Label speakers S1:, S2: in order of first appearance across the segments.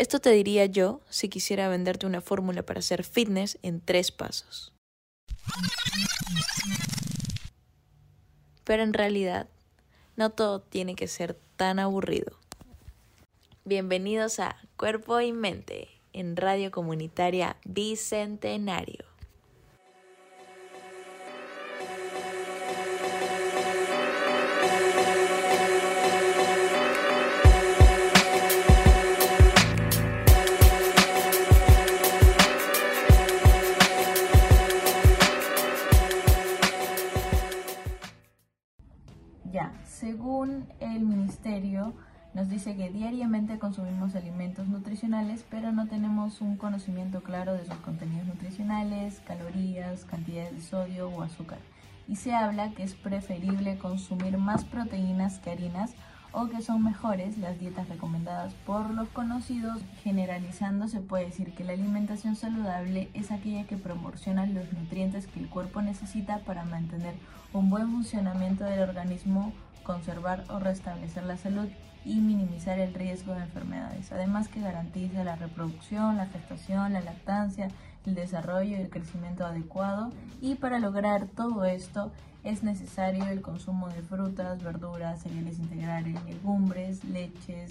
S1: Esto te diría yo si quisiera venderte una fórmula para hacer fitness en tres pasos. Pero en realidad, no todo tiene que ser tan aburrido. Bienvenidos a Cuerpo y Mente en Radio Comunitaria Bicentenario.
S2: Según el ministerio, nos dice que diariamente consumimos alimentos nutricionales, pero no tenemos un conocimiento claro de sus contenidos nutricionales, calorías, cantidades de sodio o azúcar. Y se habla que es preferible consumir más proteínas que harinas o que son mejores las dietas recomendadas por los conocidos. Generalizando se puede decir que la alimentación saludable es aquella que proporciona los nutrientes que el cuerpo necesita para mantener un buen funcionamiento del organismo, conservar o restablecer la salud y minimizar el riesgo de enfermedades. Además que garantiza la reproducción, la gestación, la lactancia, el desarrollo y el crecimiento adecuado. Y para lograr todo esto es necesario el consumo de frutas, verduras, cereales integrales, legumbres, leches,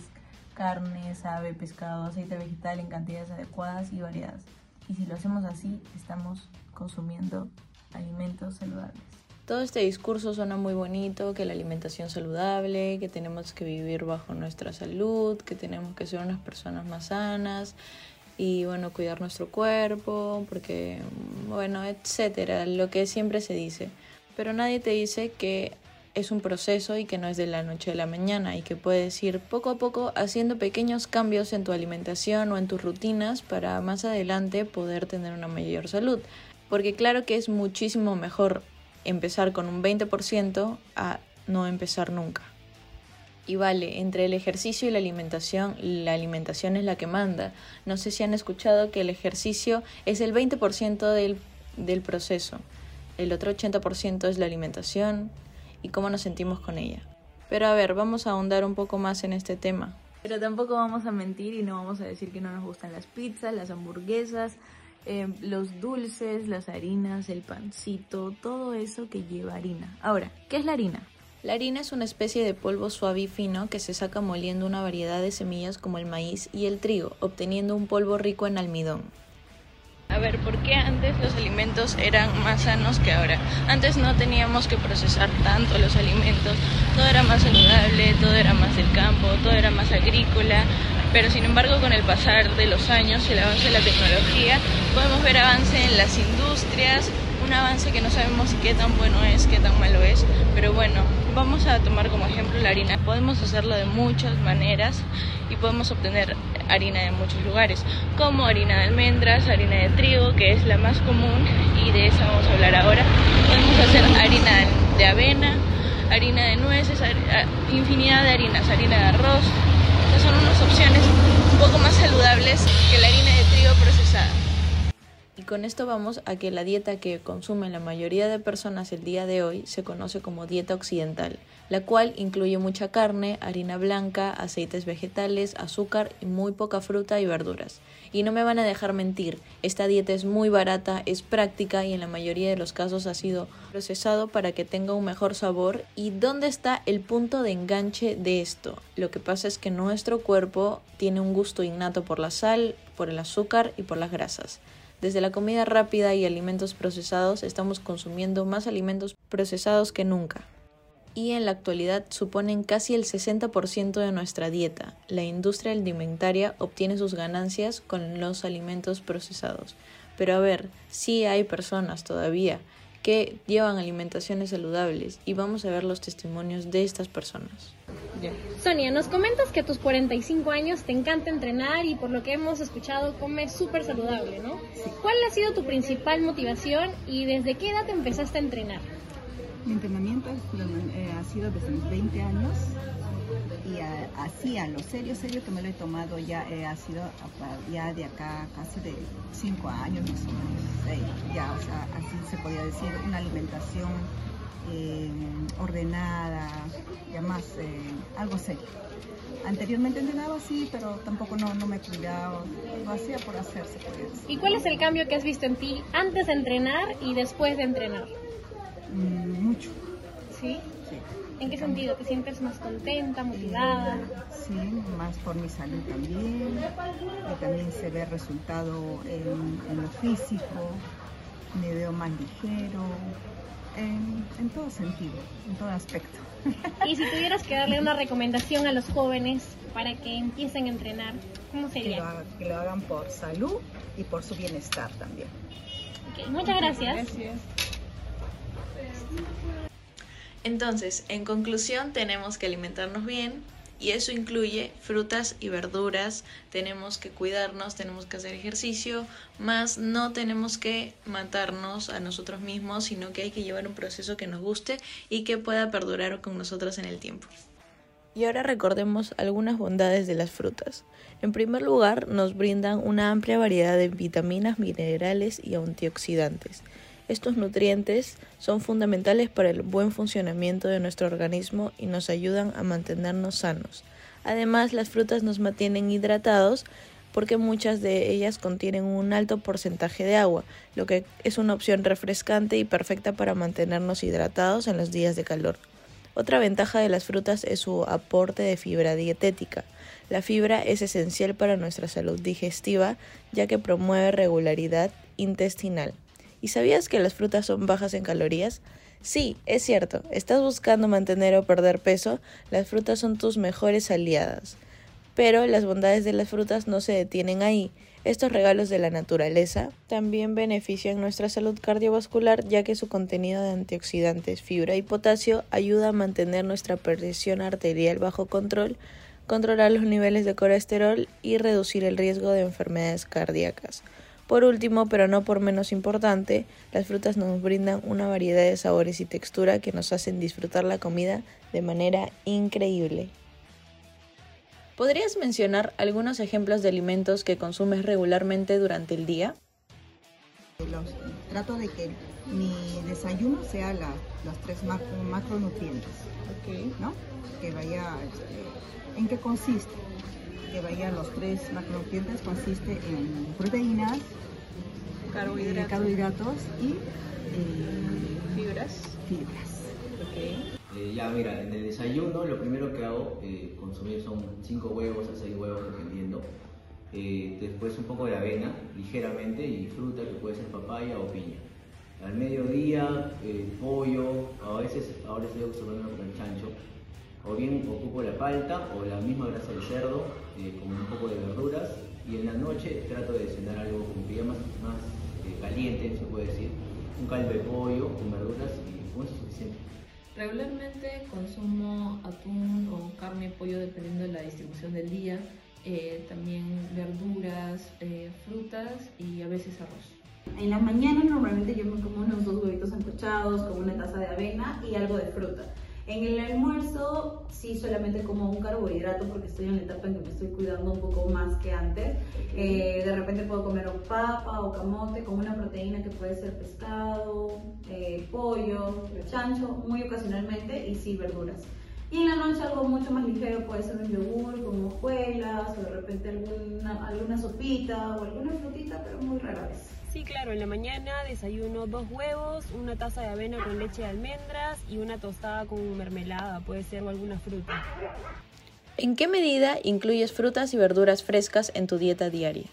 S2: carnes, ave, pescado, aceite vegetal en cantidades adecuadas y variadas. Y si lo hacemos así, estamos consumiendo alimentos saludables.
S1: Todo este discurso suena muy bonito, que la alimentación saludable, que tenemos que vivir bajo nuestra salud, que tenemos que ser unas personas más sanas y bueno, cuidar nuestro cuerpo, porque bueno, etcétera, lo que siempre se dice. Pero nadie te dice que es un proceso y que no es de la noche a la mañana y que puedes ir poco a poco haciendo pequeños cambios en tu alimentación o en tus rutinas para más adelante poder tener una mayor salud. Porque claro que es muchísimo mejor empezar con un 20% a no empezar nunca. Y vale, entre el ejercicio y la alimentación, la alimentación es la que manda. No sé si han escuchado que el ejercicio es el 20% del, del proceso. El otro 80% es la alimentación y cómo nos sentimos con ella. Pero a ver, vamos a ahondar un poco más en este tema.
S2: Pero tampoco vamos a mentir y no vamos a decir que no nos gustan las pizzas, las hamburguesas, eh, los dulces, las harinas, el pancito, todo eso que lleva harina. Ahora, ¿qué es la harina?
S1: La harina es una especie de polvo suave y fino que se saca moliendo una variedad de semillas como el maíz y el trigo, obteniendo un polvo rico en almidón. A ver, ¿por qué antes los alimentos eran más sanos que ahora? Antes no teníamos que procesar tanto los alimentos, todo era más saludable, todo era más del campo, todo era más agrícola, pero sin embargo con el pasar de los años y el avance de la tecnología podemos ver avance en las industrias, un avance que no sabemos qué tan bueno es, qué tan malo es, pero bueno, vamos a tomar como ejemplo la harina. Podemos hacerlo de muchas maneras y podemos obtener harina de muchos lugares, como harina de almendras, harina de trigo, que es la más común y de esa vamos a hablar ahora. Podemos hacer harina de avena, harina de nueces, infinidad de harinas, harina de arroz, son unas opciones un poco más saludables que la harina de trigo procesada. Con esto vamos a que la dieta que consumen la mayoría de personas el día de hoy se conoce como dieta occidental, la cual incluye mucha carne, harina blanca, aceites vegetales, azúcar y muy poca fruta y verduras. Y no me van a dejar mentir, esta dieta es muy barata, es práctica y en la mayoría de los casos ha sido procesado para que tenga un mejor sabor. ¿Y dónde está el punto de enganche de esto? Lo que pasa es que nuestro cuerpo tiene un gusto innato por la sal, por el azúcar y por las grasas. Desde la comida rápida y alimentos procesados estamos consumiendo más alimentos procesados que nunca. Y en la actualidad suponen casi el 60% de nuestra dieta. La industria alimentaria obtiene sus ganancias con los alimentos procesados. Pero a ver, sí hay personas todavía que llevan alimentaciones saludables y vamos a ver los testimonios de estas personas.
S3: Sonia, nos comentas que a tus 45 años te encanta entrenar y por lo que hemos escuchado comes súper saludable, ¿no? ¿Cuál ha sido tu principal motivación y desde qué edad empezaste a entrenar?
S4: Mi entrenamiento eh, ha sido desde mis 20 años y así a lo serio, serio que me lo he tomado ya eh, ha sido ya de acá casi de 5 años más o menos, ya, o sea, así se podría decir, una alimentación eh, ordenada, ya más eh, algo serio. Anteriormente entrenaba así, pero tampoco no, no me cuidaba, lo hacía por hacerse.
S3: ¿Y cuál es el cambio que has visto en ti antes de entrenar y después de entrenar?
S4: Mm, mucho.
S3: ¿Sí? Sí. ¿En qué sentido? ¿Te sientes más contenta, motivada?
S4: Sí, más por mi salud también. Y también se ve resultado en, en lo físico, me veo más ligero, en, todo sentido, en todo aspecto.
S3: Y si tuvieras que darle una recomendación a los jóvenes para que empiecen a entrenar, ¿cómo sería?
S4: Que lo hagan, por salud y por su bienestar también.
S3: muchas gracias.
S1: Gracias. Entonces, en conclusión, tenemos que alimentarnos bien, y eso incluye frutas y verduras, tenemos que cuidarnos, tenemos que hacer ejercicio, más no tenemos que matarnos a nosotros mismos, sino que hay que llevar un proceso que nos guste y que pueda perdurar con nosotros en el tiempo. Y ahora recordemos algunas bondades de las frutas. En primer lugar, nos brindan una amplia variedad de vitaminas, minerales y antioxidantes. Estos nutrientes son fundamentales para el buen funcionamiento de nuestro organismo y nos ayudan a mantenernos sanos. Además, las frutas nos mantienen hidratados porque muchas de ellas contienen un alto porcentaje de agua, lo que es una opción refrescante y perfecta para mantenernos hidratados en los días de calor. Otra ventaja de las frutas es su aporte de fibra dietética. La fibra es esencial para nuestra salud digestiva ya que promueve regularidad intestinal. ¿Y sabías que las frutas son bajas en calorías? Sí, es cierto, estás buscando mantener o perder peso, las frutas son tus mejores aliadas. Pero las bondades de las frutas no se detienen ahí. Estos regalos de la naturaleza también benefician nuestra salud cardiovascular ya que su contenido de antioxidantes, fibra y potasio ayuda a mantener nuestra presión arterial bajo control, controlar los niveles de colesterol y reducir el riesgo de enfermedades cardíacas. Por último, pero no por menos importante, las frutas nos brindan una variedad de sabores y textura que nos hacen disfrutar la comida de manera increíble. ¿Podrías mencionar algunos ejemplos de alimentos que consumes regularmente durante el día?
S4: trato de que mi desayuno sea los tres macronutrientes, ¿no? Que vaya, este, ¿en qué consiste? Que vayan los tres macronutrientes consiste en proteínas, carbohidratos, y
S1: eh, fibras.
S4: fibras.
S5: Eh, ya, mira, en el desayuno lo primero que hago eh, consumir son 5 huevos a 6 huevos dependiendo. después un poco de avena, ligeramente, y fruta que puede ser papaya o piña. Al mediodía, pollo, a veces ahora estoy acostumbrando con el chancho, o bien ocupo la palta o la misma grasa de cerdo eh, con un poco de verduras y en la noche trato de cenar algo como que ya más, más eh, caliente, se puede decir, un caldo de pollo con verduras y con eso es suficiente.
S6: Regularmente consumo atún o carne, pollo dependiendo de la distribución del día, eh, también verduras, frutas y a veces arroz.
S2: En la mañana normalmente yo me como unos dos huevitos ancochados con una taza de avena y algo de fruta. En el almuerzo sí solamente como un carbohidrato porque estoy en la etapa en que me estoy cuidando un poco más que antes. Eh, de repente puedo comer o papa o camote con una proteína que puede ser pescado, eh, pollo, chancho, muy ocasionalmente y sí verduras. Y en la noche algo mucho más ligero puede ser un yogur con hojuelas o de repente alguna, alguna sopita o alguna frutita, pero muy rara vez.
S7: Sí, claro, en la mañana desayuno dos huevos, una taza de avena con leche de almendras y una tostada con mermelada, puede ser o alguna fruta.
S1: ¿En qué medida incluyes frutas y verduras frescas en tu dieta diaria?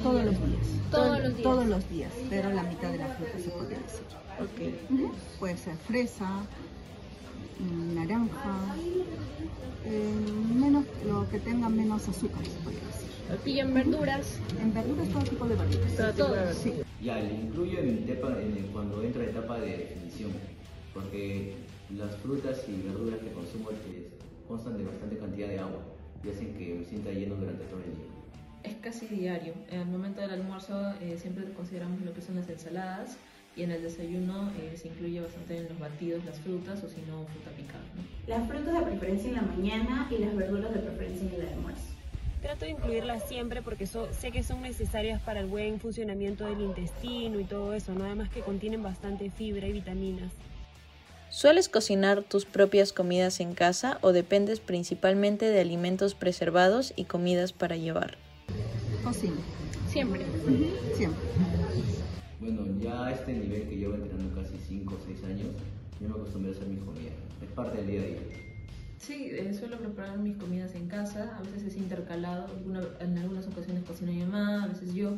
S4: Todos los días.
S3: Todos los días.
S4: Todos los días, pero la mitad de la fruta se podría decir.
S1: Okay.
S4: Puede ser fresa, mm, naranja, eh, menos, lo que tenga menos azúcar se podría decir.
S3: ¿Y en verduras?
S4: En verduras todo tipo de verduras.
S1: Todo tipo
S5: Sí. Ya, le incluyo en cuando entra la etapa de definición, porque las frutas y verduras que consumo constan de bastante cantidad de agua y hacen que me sienta lleno durante todo el día.
S6: Es casi diario. En el momento del almuerzo eh, siempre consideramos lo que son las ensaladas y en el desayuno eh, se incluye bastante en los batidos las frutas o si no fruta picada.
S2: Las frutas de preferencia en la mañana y las verduras de preferencia en el almuerzo.
S7: Trato de incluirlas siempre porque sé que son necesarias para el buen funcionamiento del intestino y todo eso, ¿no? además que contienen bastante fibra y vitaminas.
S1: ¿Sueles cocinar tus propias comidas en casa o dependes principalmente de alimentos preservados y comidas para llevar?
S4: Cocino.
S3: Siempre.
S4: Siempre.
S5: Bueno, ya a este nivel que llevo entrenando casi 5 o 6 años, yo me acostumbré a hacer mis comidas. Es parte del día a día.
S6: Sí, eh, suelo preparar mis comidas en casa, a veces es intercalado, alguna- en algunas ocasiones cocina mi mamá, a veces yo,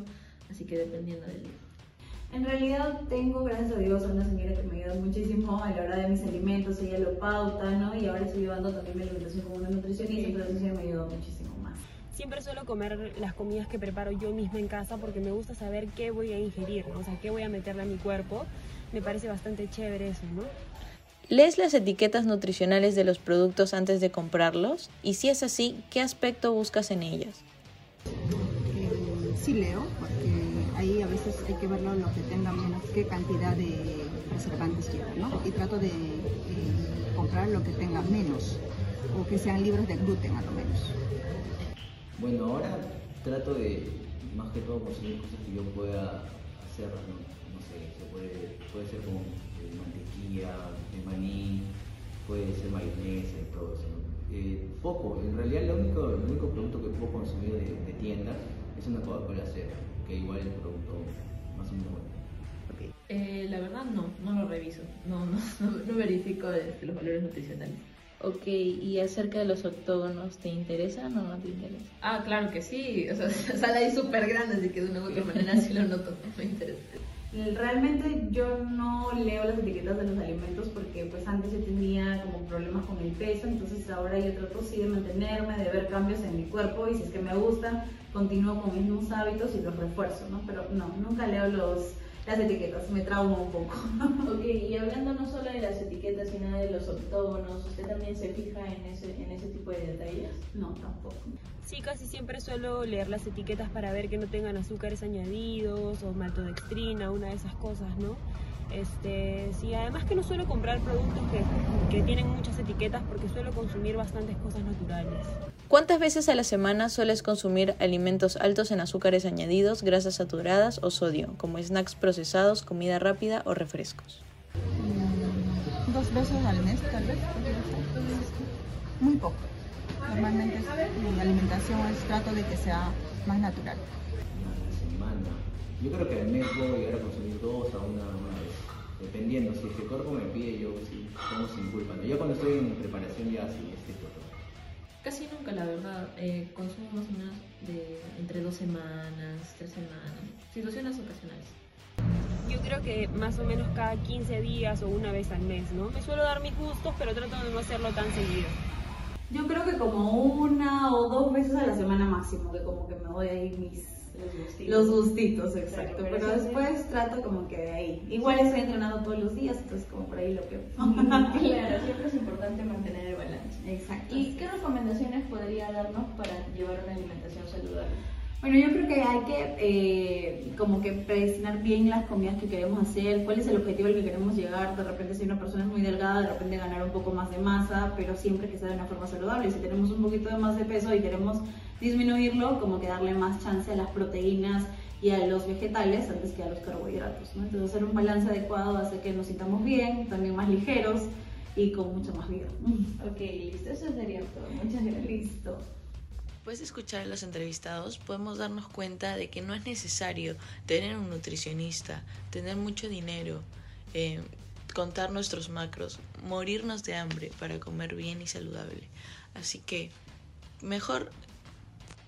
S6: así que dependiendo del día.
S2: En realidad tengo, gracias a Dios, a una señora que me ayuda muchísimo a la hora de mis alimentos, ella lo pauta, ¿no? Y ahora estoy llevando también mi alimentación como una nutricionista, entonces ella me ayuda muchísimo más.
S7: Siempre suelo comer las comidas que preparo yo misma en casa porque me gusta saber qué voy a ingerir, ¿no? o sea, qué voy a meterle a mi cuerpo. Me parece bastante chévere eso, ¿no?
S1: ¿Lees las etiquetas nutricionales de los productos antes de comprarlos? Y si es así, ¿qué aspecto buscas en ellas?
S4: Sí leo, porque ahí a veces hay que verlo lo que tenga menos, qué cantidad de preservantes lleva, ¿no? Y trato de eh, comprar lo que tenga menos, o que sean libres de gluten a lo menos.
S5: Bueno, ahora trato de, más que todo, conseguir cosas que yo pueda hacer, ¿no? No sé, se puede, puede ser eh, mantequilla, de maní, puede ser mayonesa y todo eso, ¿no? Eh, poco, en realidad lo único, el único producto que puedo consumir de, de tiendas es una Coca-Cola cero, que igual es un producto más o menos bueno.
S6: Eh, la verdad no, no lo reviso, no, no, no, no verifico los valores nutricionales.
S1: Ok, ¿y acerca de los octógonos, te interesan o no te interesan?
S6: Ah, claro que sí, o sea, sale ahí súper grande, así que de una u otra manera sí lo noto, me interesa.
S2: Realmente yo no leo las etiquetas de los alimentos porque pues antes yo tenía como problemas con el peso, entonces ahora yo trato sí de mantenerme, de ver cambios en mi cuerpo y si es que me gustan, continúo con mis mismos hábitos y los refuerzo, ¿no? Pero no, nunca leo los, las etiquetas, me trauma un poco.
S1: Ok, y hablando no solo de las etiquetas, sino de los octógonos, ¿usted también se fija en ese, en ese tipo de detalles?
S2: No, tampoco.
S7: Sí, casi siempre suelo leer las etiquetas para ver que no tengan azúcares añadidos o maltodextrina, una de esas cosas, ¿no? Este, sí, además que no suelo comprar productos que, que tienen muchas etiquetas porque suelo consumir bastantes cosas naturales.
S1: ¿Cuántas veces a la semana sueles consumir alimentos altos en azúcares añadidos, grasas saturadas o sodio, como snacks procesados, comida rápida o refrescos?
S4: Mm, Dos veces al mes, tal vez. Muy poco. Normalmente mi alimentación es trato de que sea más natural.
S5: Una semana. Yo creo que al mes puedo llegar a consumir dos a una, dependiendo. Si es que el cuerpo me pide, yo sí como sin culpa. ¿no? Yo cuando estoy en preparación ya sí, este todo.
S6: Casi nunca, la verdad, eh, consumo más o menos de entre dos semanas, tres semanas, situaciones ocasionales.
S7: Yo creo que más o menos cada 15 días o una vez al mes, ¿no? Me suelo dar mis gustos, pero trato de no hacerlo tan seguido.
S2: Yo creo que como una o dos veces a la semana máximo, que como que me doy ahí mis los gustitos, exacto.
S1: Claro, pero
S2: después trato como que de ahí. Igual estoy entrenando todos los días, entonces como por ahí lo que...
S1: Claro, siempre es importante mantener el balance.
S2: Exacto.
S1: ¿Y qué recomendaciones podría darnos para llevar una alimentación saludable?
S2: Bueno, yo creo que hay que eh, como que predestinar bien las comidas que queremos hacer, cuál es el objetivo al que queremos llegar. De repente si una persona es muy delgada, de repente ganar un poco más de masa, pero siempre que sea de una forma saludable. Si tenemos un poquito de más de peso y queremos disminuirlo, como que darle más chance a las proteínas y a los vegetales antes que a los carbohidratos. ¿no? Entonces hacer un balance adecuado hace que nos sintamos bien, también más ligeros y con mucha más vida.
S1: Ok, listo, eso sería todo. Muchas gracias.
S2: Listo.
S1: Después de escuchar a los entrevistados, podemos darnos cuenta de que no es necesario tener un nutricionista, tener mucho dinero, eh, contar nuestros macros, morirnos de hambre para comer bien y saludable. Así que mejor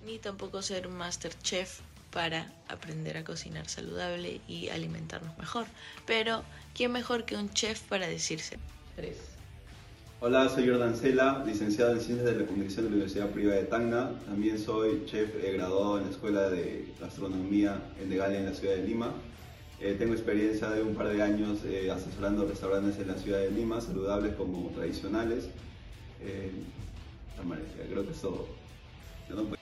S1: ni tampoco ser master chef para aprender a cocinar saludable y alimentarnos mejor. Pero, ¿quién mejor que un chef para decirse?
S8: Hola, soy Jordan Cela, licenciado en Ciencias de la Comunicación de la Universidad Privada de Tacna. También soy chef eh, graduado en la Escuela de Gastronomía en Degalia en la ciudad de Lima. Eh, tengo experiencia de un par de años eh, asesorando restaurantes en la ciudad de Lima, saludables como tradicionales. Eh, creo que es todo. Ya no puedo-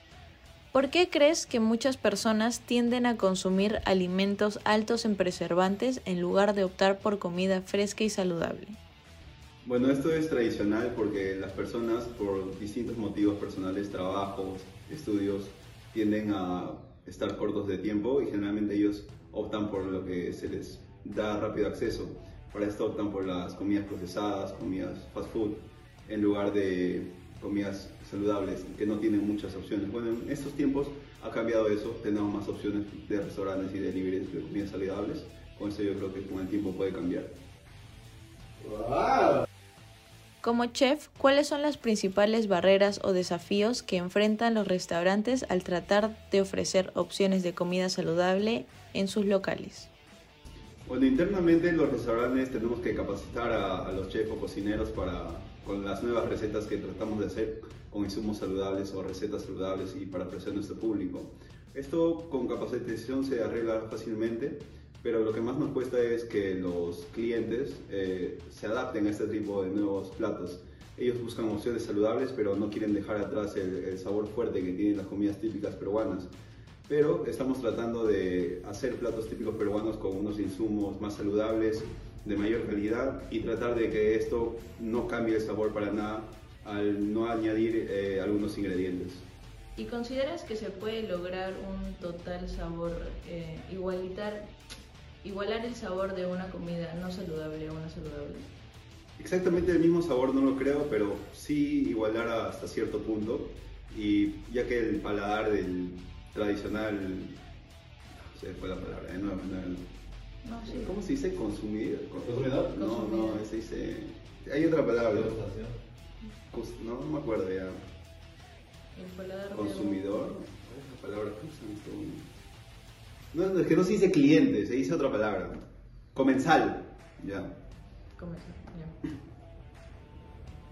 S1: ¿Por qué crees que muchas personas tienden a consumir alimentos altos en preservantes en lugar de optar por comida fresca y saludable?
S8: Bueno, esto es tradicional porque las personas, por distintos motivos personales, trabajos, estudios, tienden a estar cortos de tiempo y generalmente ellos optan por lo que se les da rápido acceso. Para esto optan por las comidas procesadas, comidas fast food, en lugar de comidas saludables que no tienen muchas opciones. Bueno, en estos tiempos ha cambiado eso, tenemos más opciones de restaurantes y deliveries de comidas saludables. Con eso yo creo que con el tiempo puede cambiar.
S1: Como chef, ¿cuáles son las principales barreras o desafíos que enfrentan los restaurantes al tratar de ofrecer opciones de comida saludable en sus locales?
S8: Bueno, internamente los restaurantes tenemos que capacitar a, los chefs o cocineros para con las nuevas recetas que tratamos de hacer con insumos saludables o recetas saludables y para ofrecer a nuestro público. Esto con capacitación se arregla fácilmente, pero lo que más nos cuesta es que los clientes eh, se adapten a este tipo de nuevos platos. Ellos buscan opciones saludables, pero no quieren dejar atrás el, el sabor fuerte que tienen las comidas típicas peruanas pero estamos tratando de hacer platos típicos peruanos con unos insumos más saludables, de mayor calidad y tratar de que esto no cambie el sabor para nada al no añadir eh, algunos ingredientes.
S1: ¿Y consideras que se puede lograr un total sabor, eh, igualitar, igualar el sabor de una comida no saludable a una saludable?
S8: Exactamente el mismo sabor no lo creo, pero sí igualar hasta cierto punto. Y ya que el paladar del tradicional, se fue la palabra, de nuevo, no, sí. ¿Cómo se dice consumir?
S5: ¿Consumidor?
S8: No, no, se dice, hay otra palabra. No, no me acuerdo ya. Consumidor, la palabra no, es que no se dice cliente, se dice otra palabra. Comensal, ya.
S1: Comensal,
S8: ya.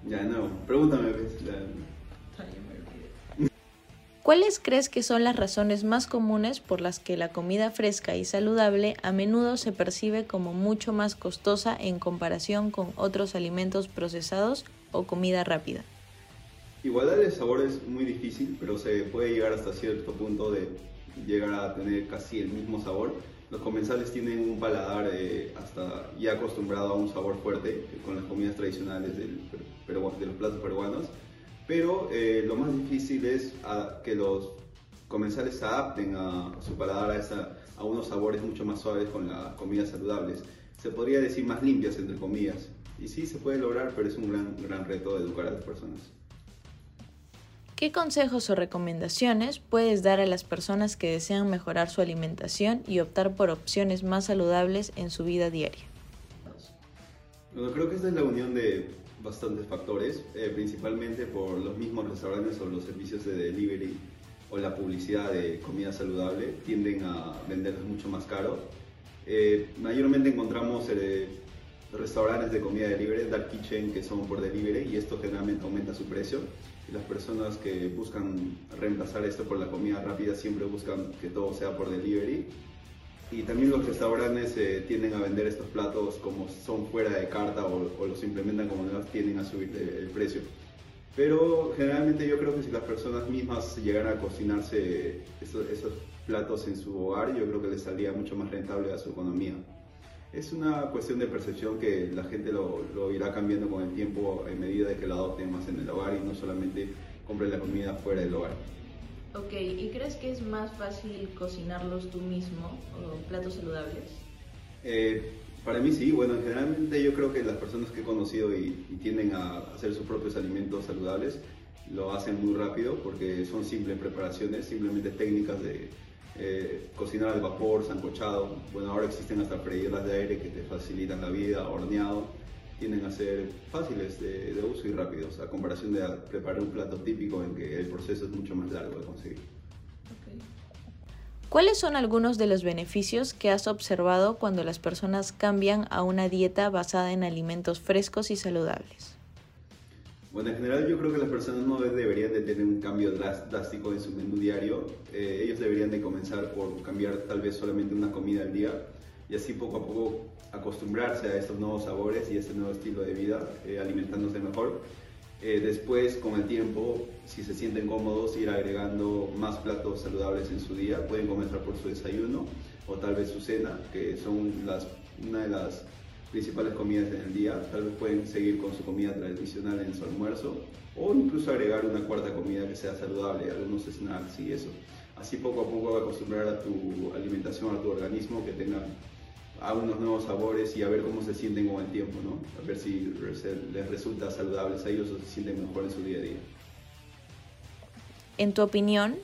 S8: Ya, no, pregúntame. Pues,
S1: ¿Cuáles crees que son las razones más comunes por las que la comida fresca y saludable a menudo se percibe como mucho más costosa en comparación con otros alimentos procesados o comida rápida?
S8: Igualdad de sabor es muy difícil, pero se puede llegar hasta cierto punto de llegar a tener casi el mismo sabor. Los comensales tienen un paladar eh, hasta ya acostumbrado a un sabor fuerte con las comidas tradicionales del, de los platos peruanos pero eh, lo más difícil es que los comensales se adapten a, su paladar a, unos sabores mucho más suaves con las comidas saludables. Se podría decir más limpias, entre comillas. Y sí, se puede lograr, pero es un gran, gran reto educar a las personas.
S1: ¿Qué consejos o recomendaciones puedes dar a las personas que desean mejorar su alimentación y optar por opciones más saludables en su vida diaria?
S8: Bueno, creo que esta es la unión de bastantes factores, eh, principalmente por los mismos restaurantes o los servicios de delivery o la publicidad de comida saludable tienden a venderlos mucho más caro. Eh, mayormente encontramos eh, restaurantes de comida delivery, dark kitchen, que son por delivery y esto generalmente aumenta su precio. Las personas que buscan reemplazar esto por la comida rápida siempre buscan que todo sea por delivery y también los restaurantes eh, tienden a vender estos platos como son fuera de carta o, los implementan como nuevas, tienden a subir el, precio. Pero generalmente yo creo que si las personas mismas llegaran a cocinarse esos, esos, platos en su hogar, yo creo que les saldría mucho más rentable a su economía. Es una cuestión de percepción que la gente lo, lo irá cambiando con el tiempo en medida de que la adopten más en el hogar y no solamente compren la comida fuera del hogar.
S1: Ok, ¿y crees que es más fácil cocinarlos tú mismo o platos saludables?
S8: Eh, para mí sí, bueno, generalmente yo creo que las personas que he conocido y, tienden a hacer sus propios alimentos saludables lo hacen muy rápido porque son simples preparaciones, simplemente técnicas de eh, cocinar al vapor, sancochado. Bueno, ahora existen hasta freídoras de aire que te facilitan la vida, horneado tienden a ser fáciles de, uso y rápidos, a comparación de preparar un plato típico en que el proceso es mucho más largo de conseguir.
S1: ¿Cuáles son algunos de los beneficios que has observado cuando las personas cambian a una dieta basada en alimentos frescos y saludables?
S8: Bueno, en general yo creo que las personas no deberían de tener un cambio drástico en su menú diario. Eh, ellos deberían de comenzar por cambiar tal vez solamente una comida al día y así poco a poco acostumbrarse a estos nuevos sabores y este nuevo estilo de vida, eh, alimentándose mejor. Eh, después, con el tiempo, si se sienten cómodos, ir agregando más platos saludables en su día. Pueden comenzar por su desayuno o tal vez su cena, que son una de las principales comidas en el día. Tal vez pueden seguir con su comida tradicional en su almuerzo o incluso agregar una cuarta comida que sea saludable, algunos snacks y eso. Así poco a poco acostumbrar a tu alimentación, a tu organismo que tenga a unos nuevos sabores y a ver cómo se sienten con el tiempo, ¿no? A ver si les resulta saludables a ellos o se sienten mejor en su día a día.
S1: En tu opinión,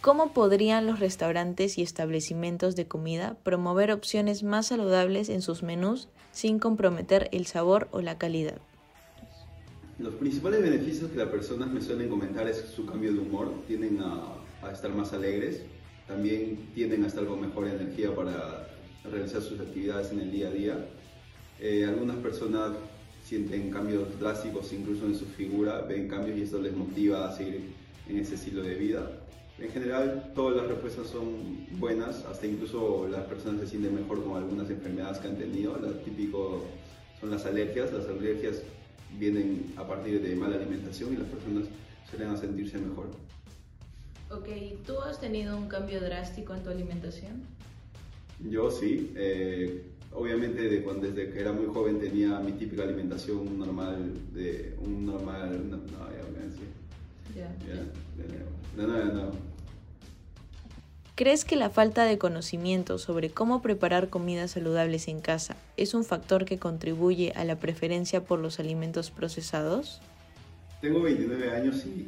S1: ¿cómo podrían los restaurantes y establecimientos de comida promover opciones más saludables en sus menús sin comprometer el sabor o la calidad?
S8: Los principales beneficios que las personas me suelen comentar es su cambio de humor, tienden a, a estar más alegres, también tienden a estar con mejor energía para realizar sus actividades en el día a día. Eh, algunas personas sienten cambios drásticos incluso en su figura, ven cambios y esto les motiva a seguir en ese estilo de vida. En general, todas las respuestas son buenas, hasta incluso las personas se sienten mejor con algunas enfermedades que han tenido. Lo típico son las alergias. Las alergias vienen a partir de mala alimentación y las personas suelen sentirse mejor.
S1: Ok, ¿tú has tenido un cambio drástico en tu alimentación?
S8: Yo sí. Eh, obviamente de cuando, desde que era muy joven tenía mi típica alimentación normal, de un normal... No, ya, ya, de nuevo. De nuevo,
S1: ¿Crees que la falta de conocimiento sobre cómo preparar comidas saludables en casa es un factor que contribuye a la preferencia por los alimentos procesados?
S8: Tengo 29 años y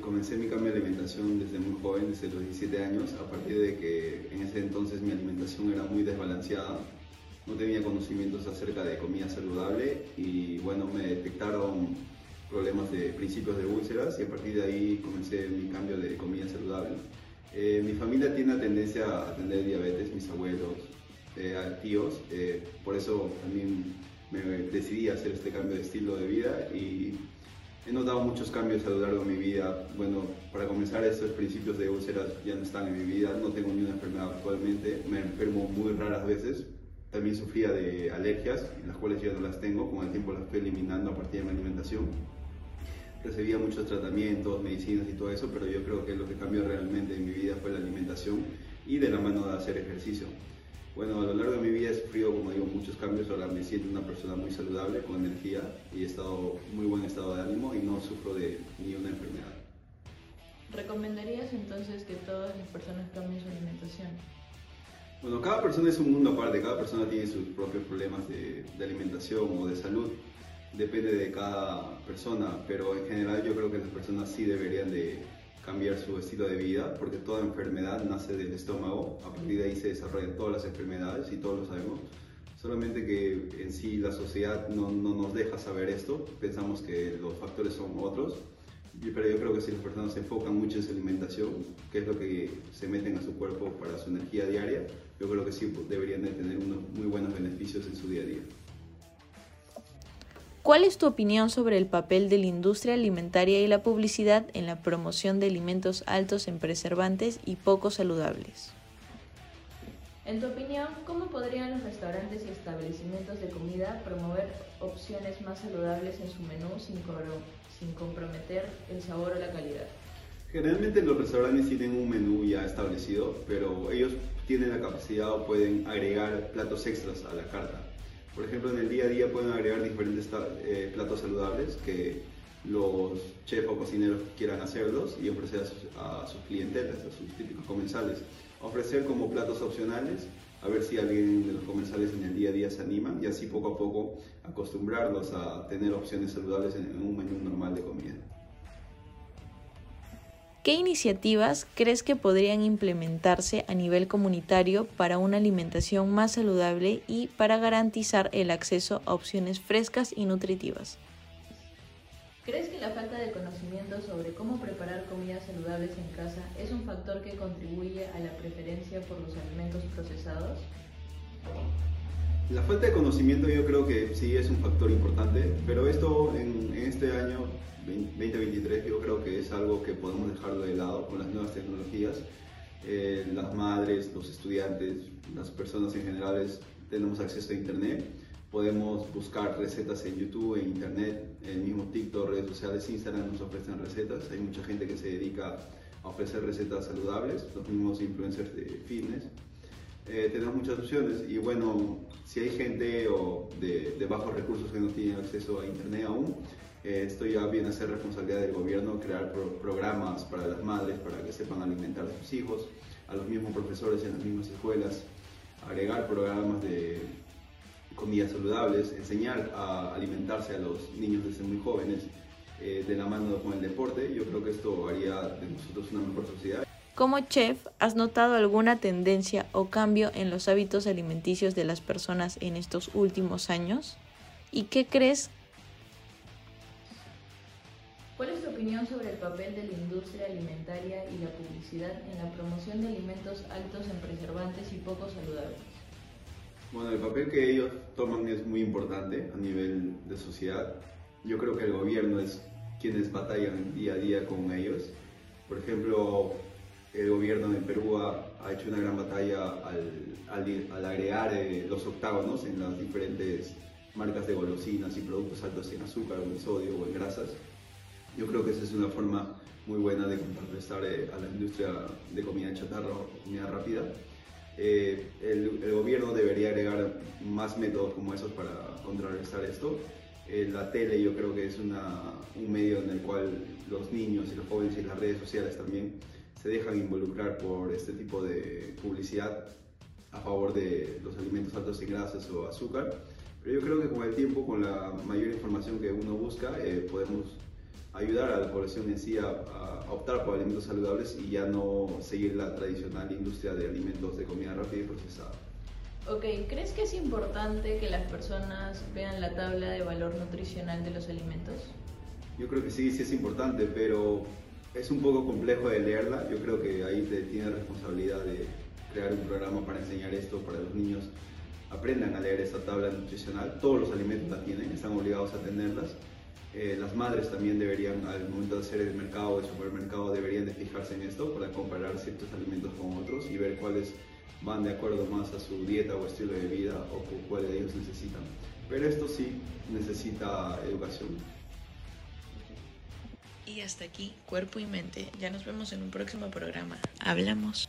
S8: comencé mi cambio de alimentación desde muy joven, desde los 17 años, a partir de que en ese entonces mi alimentación era muy desbalanceada, no tenía conocimientos acerca de comida saludable y bueno, me detectaron problemas de principios de úlceras y a partir de ahí comencé mi cambio de comida saludable. Eh, mi familia tiene la tendencia a tener diabetes, mis abuelos, eh, tíos, eh, por eso también me decidí hacer este cambio de estilo de vida y He notado muchos cambios a lo largo de mi vida. Bueno, para comenzar, estos principios de úlceras ya no están en mi vida. No tengo ni una enfermedad actualmente. Me enfermo muy raras veces. También sufría de alergias, las cuales ya no las tengo. Con el tiempo las fui eliminando a partir de mi alimentación. Recibía muchos tratamientos, medicinas y todo eso, pero yo creo que lo que cambió realmente en mi vida fue la alimentación y de la mano de hacer ejercicio. Bueno, a lo largo de mi vida he sufrido, como digo, muchos cambios. Ahora me siento una persona muy saludable, con energía y he estado muy buen estado de ánimo y no sufro de ni una enfermedad.
S1: ¿Recomendarías entonces que todas las personas cambien su alimentación?
S8: Bueno, cada persona es un mundo aparte, cada persona tiene sus propios problemas de, de alimentación o de salud. Depende de cada persona, pero en general yo creo que las personas sí deberían de cambiar su estilo de vida, porque toda enfermedad nace del estómago, a partir de ahí se desarrollan todas las enfermedades y todos lo sabemos. Solamente que en sí la sociedad no, no nos deja saber esto, pensamos que los factores son otros, pero yo creo que si las personas se enfocan mucho en su alimentación, que es lo que se meten a su cuerpo para su energía diaria, yo creo que sí deberían de tener unos muy buenos beneficios en su día a día.
S1: ¿Cuál es tu opinión sobre el papel de la industria alimentaria y la publicidad en la promoción de alimentos altos en preservantes y poco saludables? En tu opinión, ¿cómo podrían los restaurantes y establecimientos de comida promover opciones más saludables en su menú sin, sin comprometer el sabor o la calidad?
S8: Generalmente los restaurantes tienen un menú ya establecido, pero ellos tienen la capacidad o pueden agregar platos extras a la carta. Por ejemplo, en el día a día pueden agregar diferentes eh, platos saludables que los chefs o cocineros quieran hacerlos y ofrecer a sus, clientelas, a sus típicos comensales. Ofrecer como platos opcionales, a ver si alguien de los comensales en el día a día se anima y así poco a poco acostumbrarlos a tener opciones saludables en un menú normal de comida.
S1: ¿Qué iniciativas crees que podrían implementarse a nivel comunitario para una alimentación más saludable y para garantizar el acceso a opciones frescas y nutritivas? ¿Crees que la falta de conocimiento sobre cómo preparar comidas saludables en casa es un factor que contribuye a la preferencia por los alimentos procesados?
S8: La falta de conocimiento yo creo que sí es un factor importante, pero esto en, en este año 2023 yo creo que es algo que podemos dejarlo de lado con las nuevas tecnologías. Eh, las madres, los estudiantes, las personas en general tenemos acceso a Internet. Podemos buscar recetas en YouTube, en Internet, el mismo TikTok, redes sociales, Instagram nos ofrecen recetas. Hay mucha gente que se dedica a ofrecer recetas saludables, los mismos influencers de fitness. Eh, tenemos muchas opciones y bueno, si hay gente o de, de bajos recursos que no tienen acceso a Internet aún, eh, esto ya viene a ser responsabilidad del gobierno crear programas para las madres para que sepan alimentar a sus hijos, a los mismos profesores en las mismas escuelas, agregar programas de comidas saludables, enseñar a alimentarse a los niños desde muy jóvenes eh, de la mano con el deporte. Yo creo que esto haría de nosotros una mejor sociedad.
S1: Como chef, ¿has notado alguna tendencia o cambio en los hábitos alimenticios de las personas en estos últimos años? ¿Y qué crees?
S2: ¿Cuál es tu opinión sobre el papel de la industria alimentaria y la publicidad en la promoción de alimentos altos en preservantes y poco saludables?
S8: Bueno, el papel que ellos toman es muy importante a nivel de sociedad. Yo creo que el gobierno es quienes batallan día a día con ellos. Por ejemplo, el gobierno de Perú ha, hecho una gran batalla al, agregar eh, los octágonos en las diferentes marcas de golosinas y productos altos en azúcar, o en sodio o en grasas. Yo creo que esa es una forma muy buena de contrarrestar eh, a la industria de comida chatarra o comida rápida. Eh, el, gobierno debería agregar más métodos como esos para contrarrestar esto. Eh, la tele yo creo que es una, un medio en el cual los niños y los jóvenes y las redes sociales también se dejan involucrar por este tipo de publicidad a favor de los alimentos altos en grasas o azúcar. Pero yo creo que con el tiempo, con la mayor información que uno busca, podemos ayudar a la población en sí a, a, optar por alimentos saludables y ya no seguir la tradicional industria de alimentos de comida rápida y procesada.
S2: Ok, ¿crees que es importante que las personas vean la tabla de valor nutricional de los alimentos?
S8: Yo creo que sí, sí es importante, pero es un poco complejo de leerla. Yo creo que ahí te tiene responsabilidad de crear un programa para enseñar esto para los niños. Aprendan a leer esta tabla nutricional. Todos los alimentos la tienen, están obligados a tenerlas eh, las madres también deberían, al momento de hacer el mercado o el supermercado, deberían de fijarse en esto para comparar ciertos alimentos con otros y ver cuáles van de acuerdo más a su dieta o estilo de vida o cuáles ellos necesitan. Pero esto sí necesita educación.
S1: Y hasta aquí, cuerpo y mente. Ya nos vemos en un próximo programa. Hablamos.